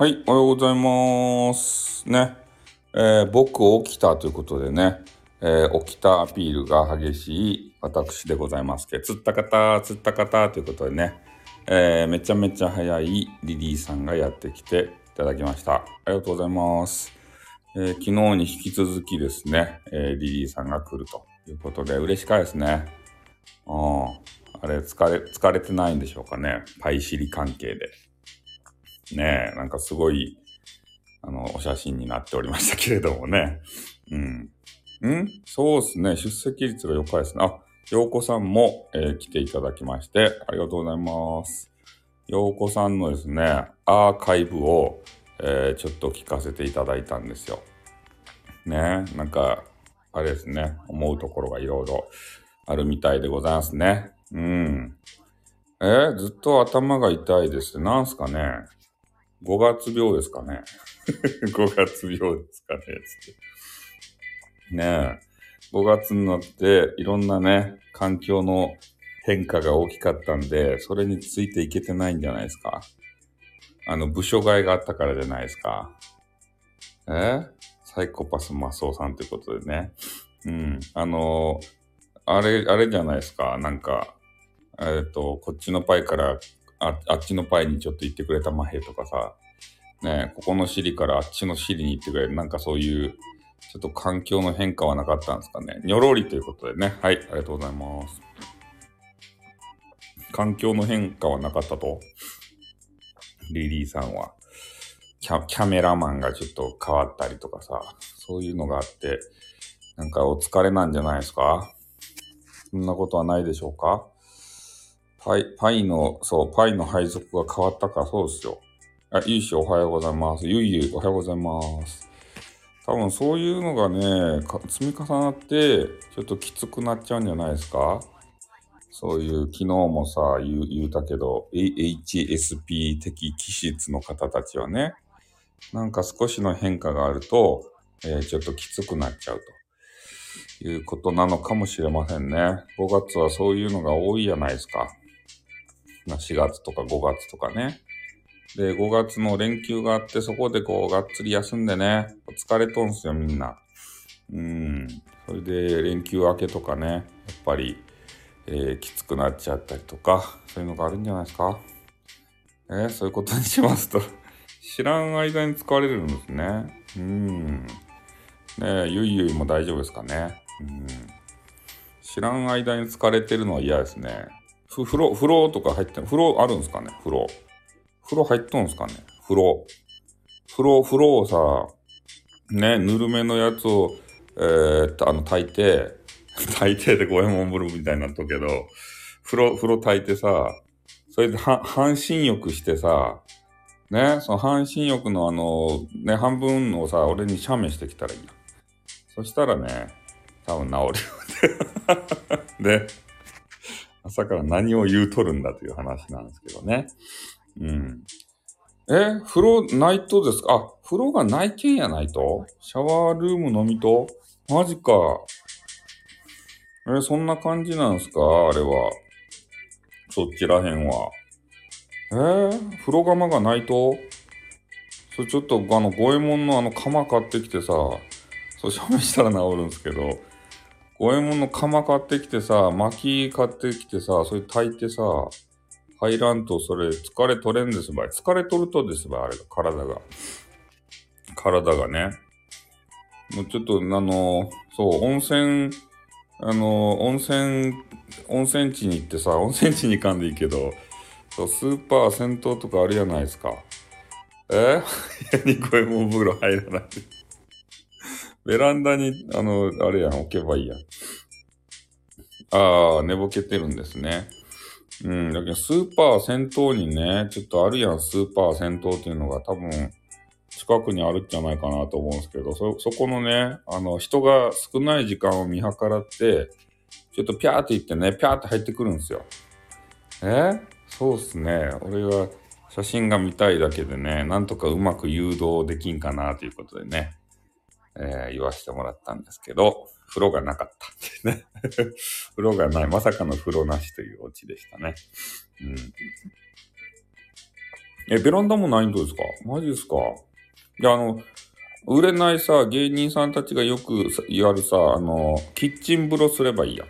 はい、おはようございます。ね。えー僕起きたということでね、えー起きたアピールが激しい私でございますけど、釣った方、釣った方ということでね、えーめちゃめちゃ早いリリーさんがやってきていただきました。ありがとうございます。えー昨日に引き続きですね、えリリーさんが来るということで、嬉しかいですね。うん。あれ、疲れ、疲れてないんでしょうかね。パイシリ関係で。ねえ、なんかすごい、あの、お写真になっておりましたけれどもね。うん。ん？そうですね。出席率が良かいですね。あ、ようこさんも、えー来ていただきまして、ありがとうございます。ようこさんのですね、アーカイブを、えーちょっと聞かせていただいたんですよ。ねなんか、あれですね、思うところがいろいろあるみたいでございますね。うん。えーずっと頭が痛いです、なんすかね ?5 月病ですかね ?5 月病ですかねつって。ねえ。5月になって、いろんなね、環境の変化が大きかったんで、それについていけてないんじゃないですか。あの、部署替えがあったからじゃないですか。え？サイコパスマスオさんということでね。うん。あのあれ、あれじゃないですか。なんか、えっ、と、こっちのパイからああっちのパイにちょっと行ってくれたマヘとかさ、ねここの尻からあっちの尻に行ってくれる。なんかそういう、ちょっと環境の変化はなかったんですかね。にょろりということでね。はい、ありがとうございます。環境の変化はなかったと。リリーさんは。キャキャメラマンがちょっと変わったりとかさ、そういうのがあって、なんかお疲れなんじゃないですか？そんなことはないでしょうか？パイ、パイの、そう、パイの配属が変わったかそうですよ。あ、いいし、おはようございます。ゆいゆい、おはようございます。多分そういうのがね、積み重なって、ちょっときつくなっちゃうんじゃないですか？そういう、昨日もさ、言う言うたけど、HSP 的気質の方たちはね、なんか少しの変化があると、えーちょっときつくなっちゃうということなのかもしれませんね。5月はそういうのが多いじゃないですか。ま4月とか5月とかね。で、5月の連休があって、そこでこう、がっつり休んでね、疲れとんすよ、みんな。うん。それで、連休明けとかね、やっぱり、えーきつくなっちゃったりとか、そういうのがあるんじゃないですか。えーそういうことにしますと、知らん間に疲れるんですね。うん。ねえ、ゆいゆいも大丈夫ですかね。うん。知らん間に疲れてるのは嫌ですね。風呂、風呂とか入って、風呂あるんすかね？風呂。風呂入っとんすかね？風呂。風呂、風呂をさ、ね、ぬるめのやつを、えーっと、あの、炊いて、炊いてで五右衛門風呂みたいになっとけど、風呂、風呂炊いてさ、それでは半身浴してさ、ね、その半身浴のあの、ね、半分をさ、俺に写メしてきたらいいや。そしたらね、多分治るよ。で、朝から何を言うとるんだという話なんですけどね。うん。え、風呂ないとですか？あ、風呂がないけんやないと？シャワールームのみと？マジか。え、そんな感じなんすか？あれは。そっちらへんは。えー、風呂釜がないと？それちょっとあの、五右衛門のあの釜買ってきてさ、そう、証明したら治るんですけど、五右衛門の釜買ってきてさ、薪買ってきてさ、それ炊いてさ、入らんとそれ疲れ取れんですばい。疲れ取るとですばい、あれが、体が。体がね。もうちょっと、あの、そう、温泉、あの、温泉、温泉地に行ってさ、温泉地に行かんでいいけど、そう、スーパー、銭湯とかあるじゃないですか。え？部屋に五右衛門風呂入らない。ベランダに、あの、あれやん、置けばいいやん。ああ、寝ぼけてるんですね。うん、だけどスーパー、銭湯にね、ちょっとあるやん、スーパー、銭湯っていうのが多分、近くにあるんじゃないかなと思うんですけど、そ、そこのね、あの、人が少ない時間を見計らって、ちょっとピャーって行ってね、ピャーって入ってくるんですよ。え？そうっすね。俺は写真が見たいだけでね、なんとかうまく誘導できんかなということでね、えー言わせてもらったんですけど、風呂がなかったってね。風呂がない。まさかの風呂なしというオチでしたね。うんえ、ベランダもないんですか？マジですか？いや、あの、売れないさ、芸人さんたちがよくやるさ、あの、キッチン風呂すればいいや。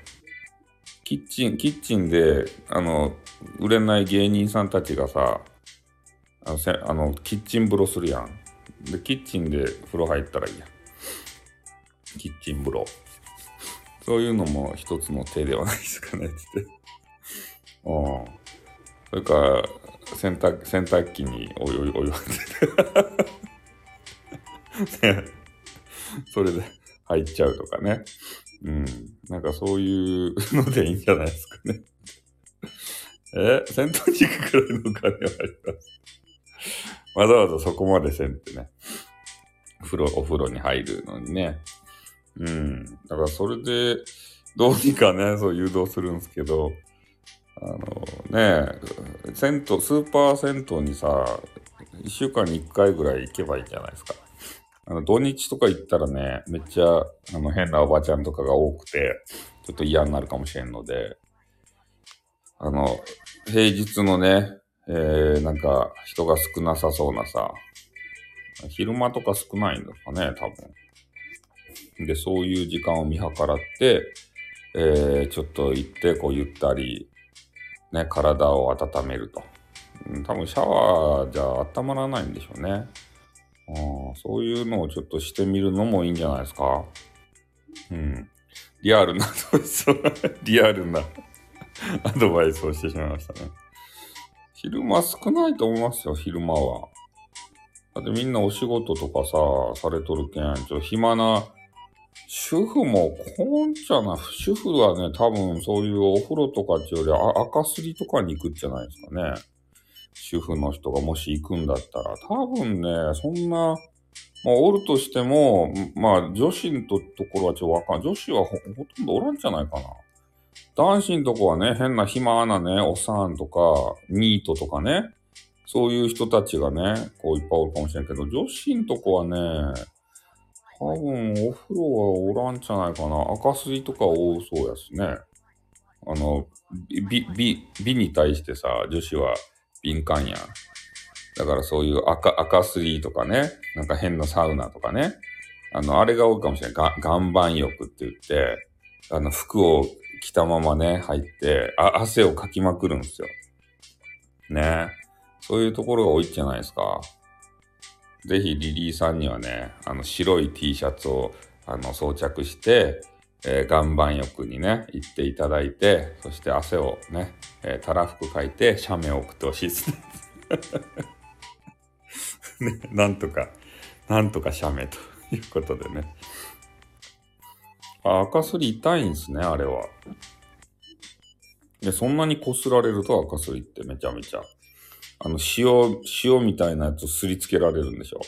キッチン、キッチンで、あの、売れない芸人さんたちがさ、あの、せあのキッチン風呂するやん。で、キッチンで風呂入ったらいいや。キッチン風呂。そういうのも一つの手ではないですかね、つって。うん。それか、洗濯、洗濯機にお湯、お湯ね、それで入っちゃうとかね。うん。なんかそういうのでいいんじゃないですかね。え？戦闘に行くくらいのお金はあります。わざわざそこまでせんってね。風呂、お風呂に入るのにね。うん。だからそれで、どうにかね、そう誘導するんですけど、あのね、銭湯、スーパー銭湯にさ、一週間に一回ぐらい行けばいいじゃないですか。あの、土日とか行ったらね、めっちゃ、あの、変なおばちゃんとかが多くて、ちょっと嫌になるかもしれんので、あの、平日のね、えー、なんか、人が少なさそうなさ、昼間とか少ないんですかね、多分。で、そういう時間を見計らって、えー、ちょっと行って、こう、ゆったり、ね、体を温めると。多分シャワーじゃ温まらないんでしょうね。あそういうのをちょっとしてみるのもいいんじゃないですか。うん。リアルなアドバイスを リアルなアドバイスをしてしまいましたね。昼間少ないと思いますよ、昼間は。だってみんなお仕事とかさ、されとるけん、ちょっと暇な主婦もこんちゃな、主婦はね、多分そういうお風呂とかっていうより赤すりとかに行くんじゃないですかね。主婦の人がもし行くんだったら。多分ね、そんな、まあ、おるとしても、まあ、女子のところはちょっとわかん。女子はほほとんどおらんじゃないかな。男子のとこはね、変な暇なね、おさんとか、ニートとかね、そういう人たちがね、こういっぱいおるかもしれんけど、女子のとこはね、多分お風呂はおらんじゃないかな。赤水とか多そうやしね。あの、美、美、美に対してさ、女子は敏感やん。だからそういう赤、赤水とかね、なんか変なサウナとかね。あの、あれが多いかもしれない。岩盤浴って言って、あの、服を着たままね、入って、あ、汗をかきまくるんですよ。ねそういうところが多いじゃないですか。ぜひリリーさんにはね、あの白い T シャツをあの装着して、えー、岩盤浴にね、行っていただいて、そして汗をね、えー、たらふくかいて、写メを送ってほしいですね ね。なんとか、なんとか写メということでね。あ、赤すり痛いんですね、あれは。で、そんなに擦られると赤すりってめちゃめちゃ。あの、塩、塩みたいなやつをすりつけられるんでしょ？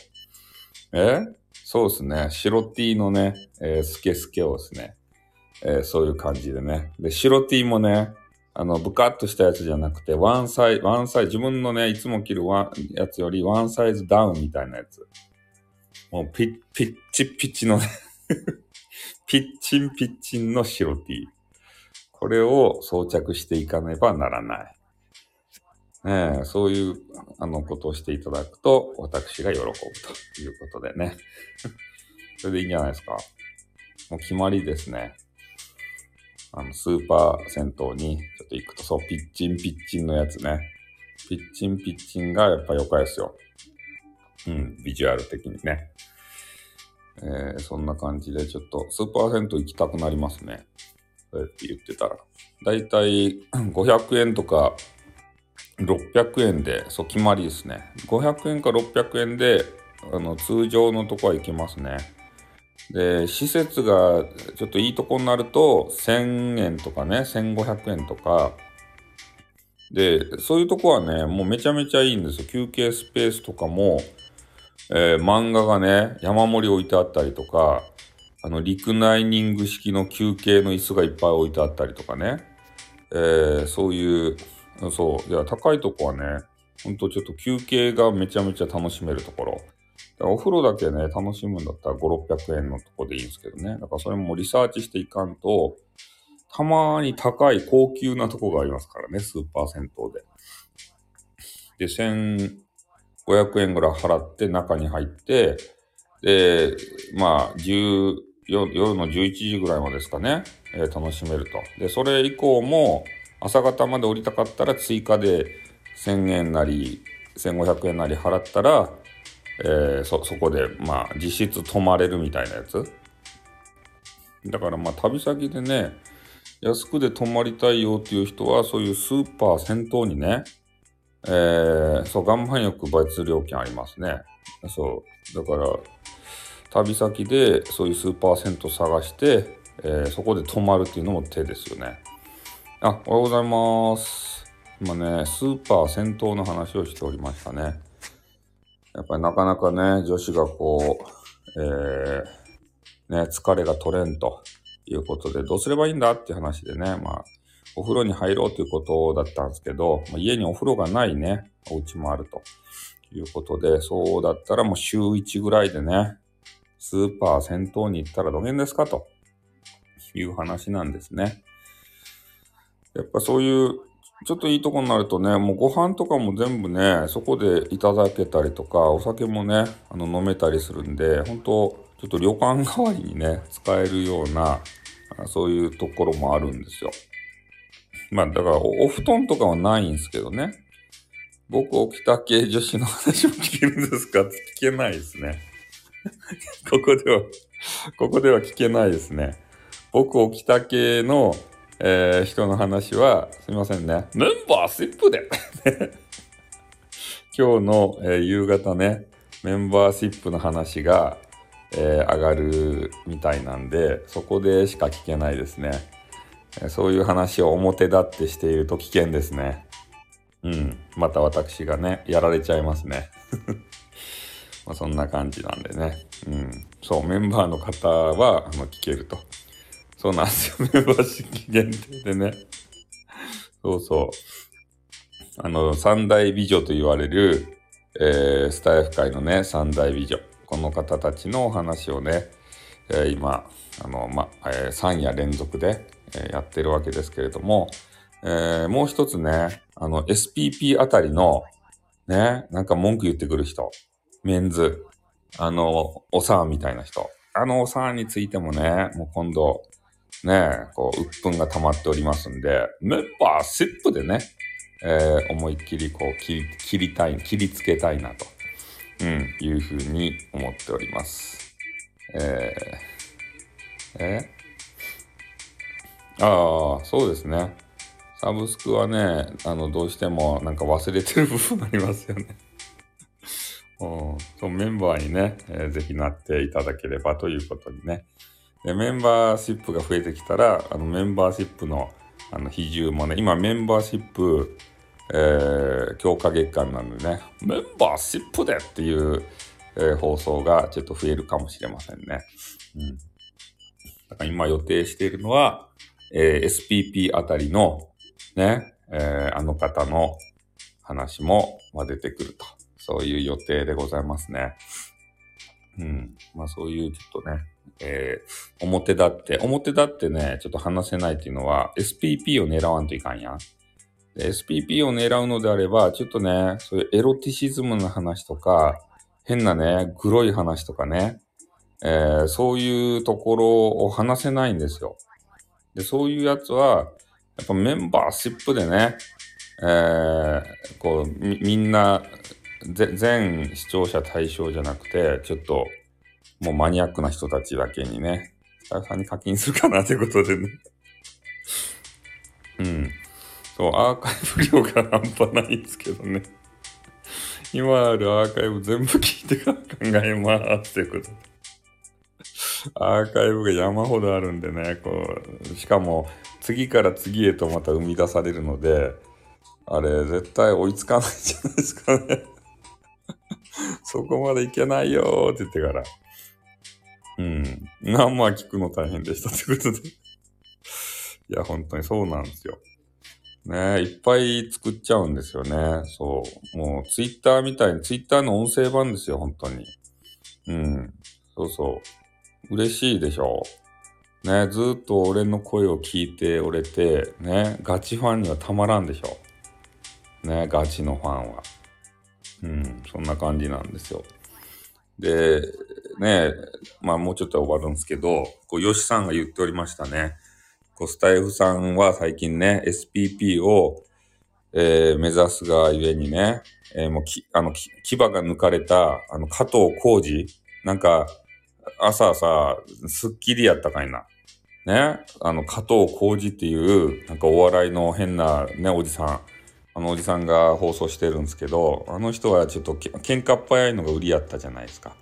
え？そうですね。白 T のね、えー、スケスケをですね、えー、そういう感じでね。で、白 T もね、あの、ブカッとしたやつじゃなくて、ワンサイズ、ワンサイズ、自分のね、いつも着るワンやつよりワンサイズダウンみたいなやつ。もうピッ、ピッチピチのね ピッチンピッチンの白 T。これを装着していかねばならない。ねえ、そういう、あの、ことをしていただくと、私が喜ぶということでね。それでいいんじゃないですか。もう決まりですね。あの、スーパー銭湯にちょっと行くと、そう、ピッチンピッチンのやつね。ピッチンピッチンがやっぱ良かですよ。うん、ビジュアル的にね。えー、そんな感じでちょっとスーパー銭湯行きたくなりますね。そうやって言ってたら。だいたい500円とか600円で、そう、決まりですね。500円か600円で、あの、通常のとこは行けますね。で、施設がちょっといいとこになると、1000円とかね、1500円とか、で、そういうとこはね、もうめちゃめちゃいいんですよ。休憩スペースとかも、えー、漫画がね、山盛り置いてあったりとか、あの、リクナイニング式の休憩の椅子がいっぱい置いてあったりとかね、えー、そういうそう。いや、高いとこはね、ほんとちょっと休憩がめちゃめちゃ楽しめるところ。お風呂だけね、楽しむんだったら5、600円のとこでいいんですけどね。だからそれもリサーチしていかんと、たまに高い高級なとこがありますからね、スーパー銭湯で。で、1500円ぐらい払って中に入って、で、まあ、10、夜の11時ぐらいまでですかね、えー、楽しめると。で、それ以降も、朝方まで降りたかったら追加で1000円なり、1500円なり払ったら、えー、そ、こで、まあ、実質泊まれるみたいなやつ。だからまあ、旅先でね、安くで泊まりたいよっていう人は、そういうスーパー、銭湯にね、えー、そう、岩盤浴別料金ありますね。そう。だから、旅先でそういうスーパー銭湯探して、えー、そこで泊まるっていうのも手ですよね。あ、おはようございます。今ね、スーパー銭湯の話をしておりましたね。やっぱりなかなかね、女子がこう、えー、ね、疲れが取れんということで、どうすればいいんだっていう話でね、まあ、お風呂に入ろうということだったんですけど、まあ、家にお風呂がないね、お家もあるということで、そうだったらもう週1ぐらいでね、スーパー銭湯に行ったらどげんですかという話なんですね。やっぱそういう、ちょっといいとこになるとね、もうご飯とかも全部ね、そこでいただけたりとか、お酒もね、あの飲めたりするんで、本当ちょっと旅館代わりにね、使えるような、そういうところもあるんですよ。まあだからお布団とかはないんですけどね。僕起きた系女子の話も聞けるんですか？聞けないですね。ここでは、ここでは聞けないですね。僕起きた系の、えー、人の話は、すみませんね。メンバーシップで 今日の、えー、夕方ね、メンバーシップの話が、えー、上がるみたいなんで、そこでしか聞けないですね。えそういう話を表立ってしていると危険ですね。うん。また私がね、やられちゃいますね。ま、そんな感じなんでね。うん。そう、メンバーの方は、あの、聞けると。そうなんですよ。メンバー式限定でね。そうそう。あの、三大美女と言われる、えー、スタイフ界のね、三大美女。この方たちのお話をね、えー、今、あの、ま、えー、3夜連続で、えー、やってるわけですけれども、えー、もう一つね、あの、SPP あたりの、ね、なんか文句言ってくる人。メンズ、あの、おさんみたいな人。あのおさんについてもね、もう今度、ね、こう、鬱憤が溜まっておりますんで、メンバーシップでね、えー、思いっきりこう切り、切りたい、切りつけたいなと、うん、いうふうに思っております。えー、えああ、そうですね。サブスクはね、あの、どうしてもなんか忘れてる部分ありますよね。うんそうメンバーにね、えー、ぜひなっていただければということにね。でメンバーシップが増えてきたら、あのメンバーシップのあの比重もね、今メンバーシップ、えー、強化月間なんでね、メンバーシップでっていう、えー、放送がちょっと増えるかもしれませんね。うん。だから今予定しているのは、えー、SPP あたりのね、え、あの方の話も、ま、出てくると。そういう予定でございますね。うん。まあそういうちょっとね、えー、表立って、表立ってね、ちょっと話せないっていうのは、SPP を狙わんといかんやん。SPP を狙うのであれば、ちょっとね、そういうエロティシズムの話とか、変なね、グロい話とかね、えー、そういうところを話せないんですよ。で、そういうやつは、やっぱメンバーシップでね、えー、こう、み、みんな、全視聴者対象じゃなくて、ちょっと、もうマニアックな人たちだけにね、スタイフさんに課金するかなってことでね。うん。そう、アーカイブ量が半端ないんですけどね。今あるアーカイブ全部聞いてから考えますということ。アーカイブが山ほどあるんでね、こう、しかも次から次へとまた生み出されるので、あれ絶対追いつかないじゃないですかね。そこまでいけないよって言ってから。うん。まあまあ聞くの大変でしたってことで。いや、本当にそうなんですよ。ねいっぱい作っちゃうんですよね。そう。もうツイッターみたいに、ツイッターの音声版ですよ、本当に。うん。そうそう。嬉しいでしょうねずっと俺の声を聞いておれて、ねガチファンにはたまらんでしょ。ねガチのファンは。うん、そんな感じなんですよ。で、ねまあもうちょっと終わるんですけど、こう、ヨシさんが言っておりましたね。こう、スタイフさんは最近ね、SPP を、えー、目指すがゆえにね、えー、もうき、あの、牙が抜かれた、あの、加藤浩二なんか、朝さ、スッキリやったかいな。ね、あの、加藤浩二っていう、なんかお笑いの変なね、おじさん。あのおじさんが放送してるんですけど、あの人はちょっと喧嘩っ早いのが売りやったじゃないですか。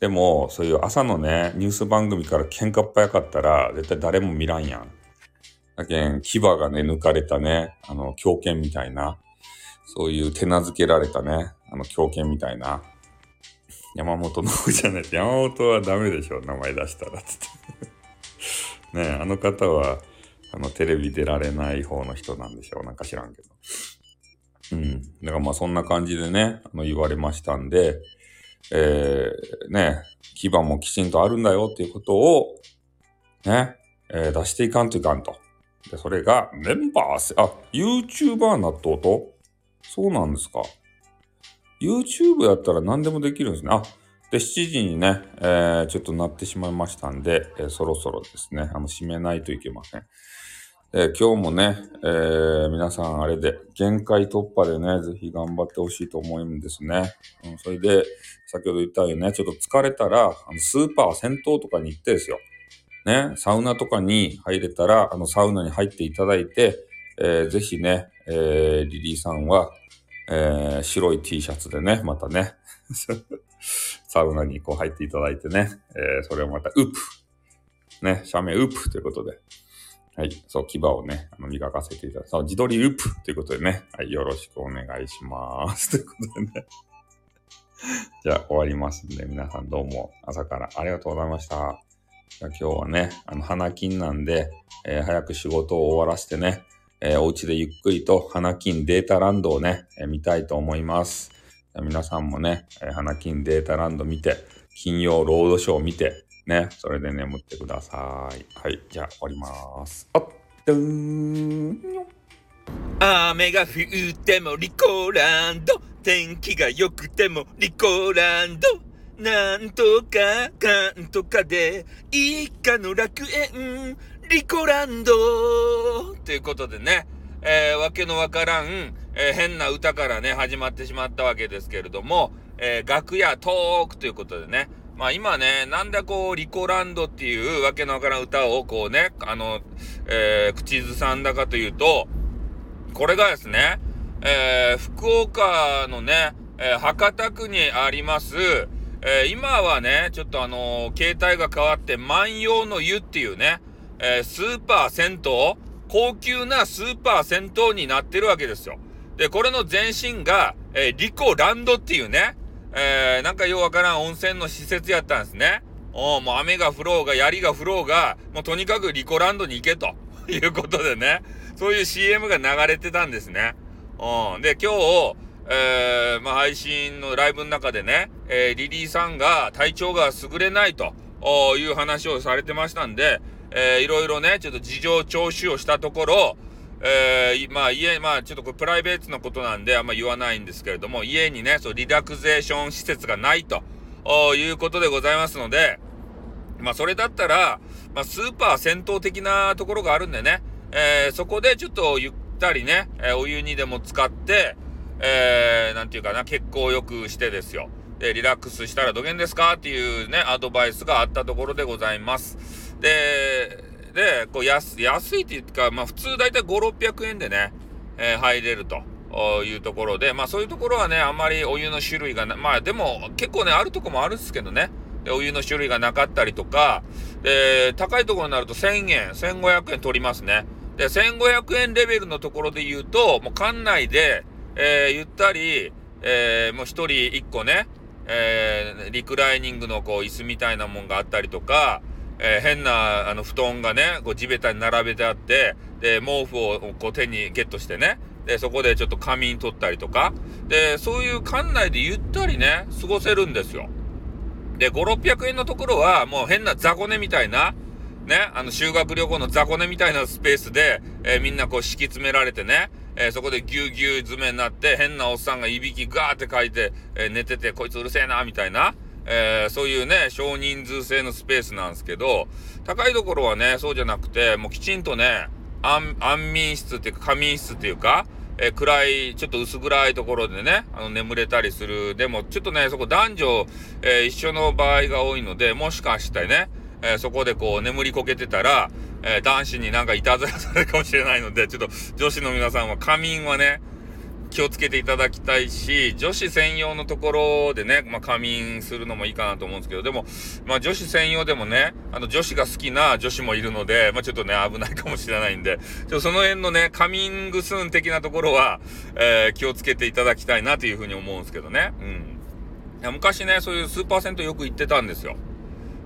でも、そういう朝のね、ニュース番組から喧嘩っ早かったら、絶対誰も見らんやん。だけん、牙がね、抜かれたね、あの、狂犬みたいな、そういう手なずけられたね、あの、狂犬みたいな、山本のじゃない山本はダメでしょ、名前出したら、つって。ねあの方は、あの、テレビ出られない方の人なんでしょう。なんか知らんけど。うん。だからまあそんな感じでね、あの言われましたんで、えー、ね、牙もきちんとあるんだよっていうことを、ね、えー、出していかんといかんと。で、それが、メンバーせ、あ、YouTuber なっとうとそうなんですか。YouTube やったら何でもできるんですね。あ、で、7時にね、えー、ちょっとなってしまいましたんで、えー、そろそろですね、あの、締めないといけません。えー、今日もね、えー、皆さんあれで、限界突破でね、ぜひ頑張ってほしいと思うんですね。うん、それで、先ほど言ったようにね、ちょっと疲れたら、あのスーパー、銭湯とかに行ってですよ。ね、サウナとかに入れたら、あの、サウナに入っていただいて、えー、ぜひね、えー、リリーさんは、えー、白い T シャツでね、またね、サウナにこう入っていただいてね、えー、それをまたウープ、ね、斜面ウープということで、はい、そう、牙をね、あの磨かせていただいて、そう、自撮りウープということでね、はい、よろしくお願いします。ということでね。じゃあ終わりますんで、皆さんどうも朝からありがとうございました。じゃあ今日はね、あの、花金なんで、えー、早く仕事を終わらせてね、えー、お家でゆっくりと花金データランドをね、えー、見たいと思います。皆さんもね、えー、花金データランド見て、金曜ロードショー見て、ね、それで眠ってください。はい、じゃあ終わります。あっ、どーん。雨が降ってもリコーランド。天気が良くてもリコーランド。なんとかかんとかで、一家の楽園、リコランドということでね、えー、わけのわからん、えー、変な歌からね、始まってしまったわけですけれども、えー、楽屋トークということでね、まあ今ね、なんだこう、リコランドっていうわけのわからん歌をこうね、あの、えー、口ずさんだかというと、これがですね、えー、福岡のね、えー、博多区にあります、えー、今はね、ちょっとあの、携帯が変わって、万葉の湯っていうね、えー、スーパー銭湯高級なスーパー銭湯になってるわけですよ。で、これの前身が、えリコランドっていうね、えなんかようわからん温泉の施設やったんですね。おもう雨が降ろうが、槍が降ろうが、もうとにかくリコランドに行けと いうことでね、そういう CM が流れてたんですね。うん。で、今日、えー、まあ、配信のライブの中でね、えー、リリーさんが体調が優れないという話をされてましたんで、えー、いろいろね、ちょっと事情聴取をしたところ、えー、まあ家、まあちょっとこれプライベートなことなんであんま言わないんですけれども、家にね、そうリラクゼーション施設がないということでございますので、まあそれだったら、まあスーパー銭湯的なところがあるんでね、えー、そこでちょっとゆったりね、えー、お湯にでも使って、えー、なんていうかな、血行よくしてですよ。で、リラックスしたらどげんですか？っていうね、アドバイスがあったところでございます。で、で、こう安、安いっていうか、まあ普通だいたい5、600円でね、えー、入れると。いうところで、まあそういうところはね、あんまりお湯の種類がな、まあでも結構ね、あるとこもあるんですけどね、でお湯の種類がなかったりとか、で、高いところになると1000円、1500円取りますね。で、1500円レベルのところで言うと、もう館内で、えー、ゆったり、えー、もう一人一個ね、えー、リクライニングのこう椅子みたいなもんがあったりとか、えー、変なあの布団がね、こう地べたに並べてあって、で、毛布をこう手にゲットしてね、で、そこでちょっと仮眠取ったりとか、で、そういう館内でゆったりね、過ごせるんですよ。で、5、600円のところはもう変な雑魚寝みたいな、ね、あの修学旅行の雑魚寝みたいなスペースで、えー、みんなこう敷き詰められてね、えー、そこでぎゅうぎゅう詰めになって、変なおっさんがいびきガーって書いて、えー、寝てて、こいつうるせえな、みたいな、えー、そういうね、少人数制のスペースなんですけど、高いところはね、そうじゃなくて、もうきちんとね、安眠室っていうか、仮眠室っていうか、えー、暗い、ちょっと薄暗いところでね、あの、眠れたりする。でも、ちょっとね、そこ男女、えー、一緒の場合が多いので、もしかしてね、えー、そこでこう、眠りこけてたら、え男子になんかいたずらされるかもしれないので、ちょっと女子の皆さんは仮眠はね、気をつけていただきたいし、女子専用のところでね、まあ、仮眠するのもいいかなと思うんですけど、でも、まあ、女子専用でもね、あの、女子が好きな女子もいるので、まあ、ちょっとね、危ないかもしれないんで、ちょその辺のね、仮眠ぐすん的なところは、えー、気をつけていただきたいなというふうに思うんですけどね。うん。昔ね、そういうスーパー銭湯よく行ってたんですよ。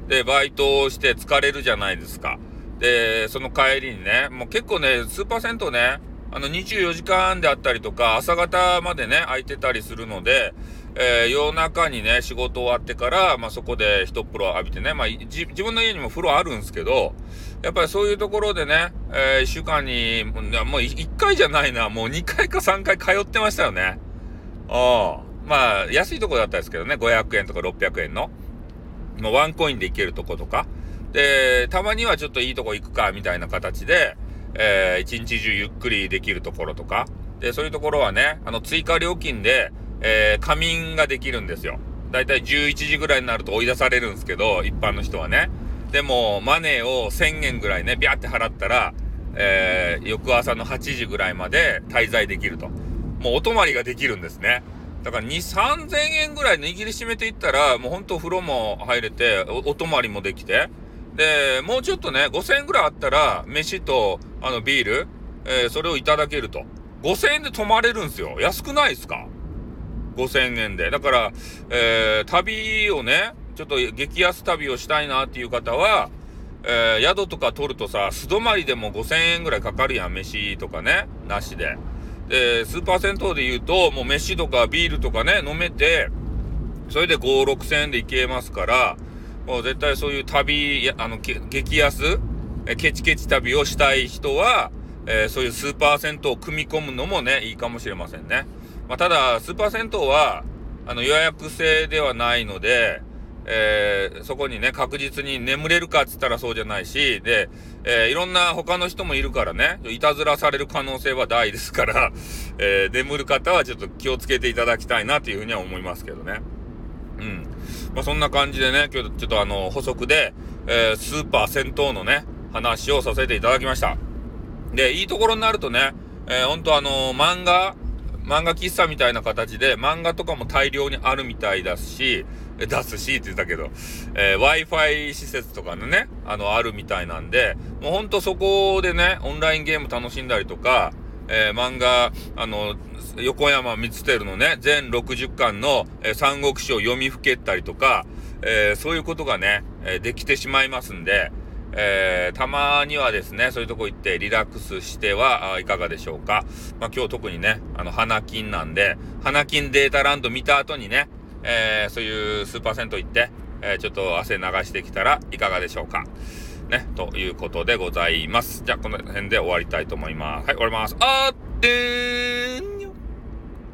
で、バイトをして疲れるじゃないですか。で、その帰りにね、もう結構ね、スーパー銭湯ね、あの、24時間であったりとか、朝方までね、空いてたりするので、えー、夜中にね、仕事終わってから、まあ、そこで一風呂浴びてね、まあ、自分の家にも風呂あるんですけど、やっぱりそういうところでね、えー、一週間に、もう一回じゃないな、もう二回か三回通ってましたよね。ああ。まあ、安いとこだったですけどね、500円とか600円の。もうワンコインで行けるとことか。で、たまにはちょっといいとこ行くか、みたいな形で、えー、一日中ゆっくりできるところとか、で、そういうところはね、あの、追加料金で、えー、仮眠ができるんですよ。だいたい11時ぐらいになると追い出されるんですけど、一般の人はね。でも、マネーを1000円ぐらいね、ビャって払ったら、えー、翌朝の8時ぐらいまで滞在できると。もうお泊りができるんですね。だから2、3000円ぐらい握りしめていったら、もうほんと風呂も入れてお、お泊りもできて、で、もうちょっとね、5000円ぐらいあったら、飯と、あの、ビール、えー、それをいただけると。5000円で泊まれるんですよ。安くないですか ?5000 円で。だから、えー、旅をね、ちょっと激安旅をしたいなっていう方は、えー、宿とか取るとさ、素泊まりでも5000円ぐらいかかるやん、飯とかね、なしで。で、スーパー銭湯で言うと、もう飯とかビールとかね、飲めて、それで5、6000円で行けますから、もう絶対そういう旅、あの、激安、ケチケチ旅をしたい人は、えー、そういうスーパー銭湯を組み込むのもね、いいかもしれませんね。まあ、ただ、スーパー銭湯は、あの、予約制ではないので、えー、そこにね、確実に眠れるかっつったらそうじゃないし、で、えー、いろんな他の人もいるからね、いたずらされる可能性は大ですから、えー、眠る方はちょっと気をつけていただきたいなというふうには思いますけどね。うん。まあ、そんな感じでね、今日ちょっとあの、補足で、えー、スーパー銭湯のね、話をさせていただきました。で、いいところになるとね、えー、ほんとあのー、漫画、漫画喫茶みたいな形で、漫画とかも大量にあるみたいだし、出すしって言ったけど、えー、Wi-Fi 施設とかのね、あの、あるみたいなんで、もうほんとそこでね、オンラインゲーム楽しんだりとか、えー、漫画、あの、横山光輝のね、全60巻の、えー、三国志を読みふけったりとか、えー、そういうことがね、えできてしまいますんで、えー、たまにはですね、そういうとこ行ってリラックスしてはいかがでしょうか。まあ、今日特にね、あの、花金なんで、花金データランド見た後にね、えー、そういうスーパー銭湯行って、えー、ちょっと汗流してきたらいかがでしょうか。ね、ということでございます。じゃあ、この辺で終わりたいと思います。はい、終わります。あーってーん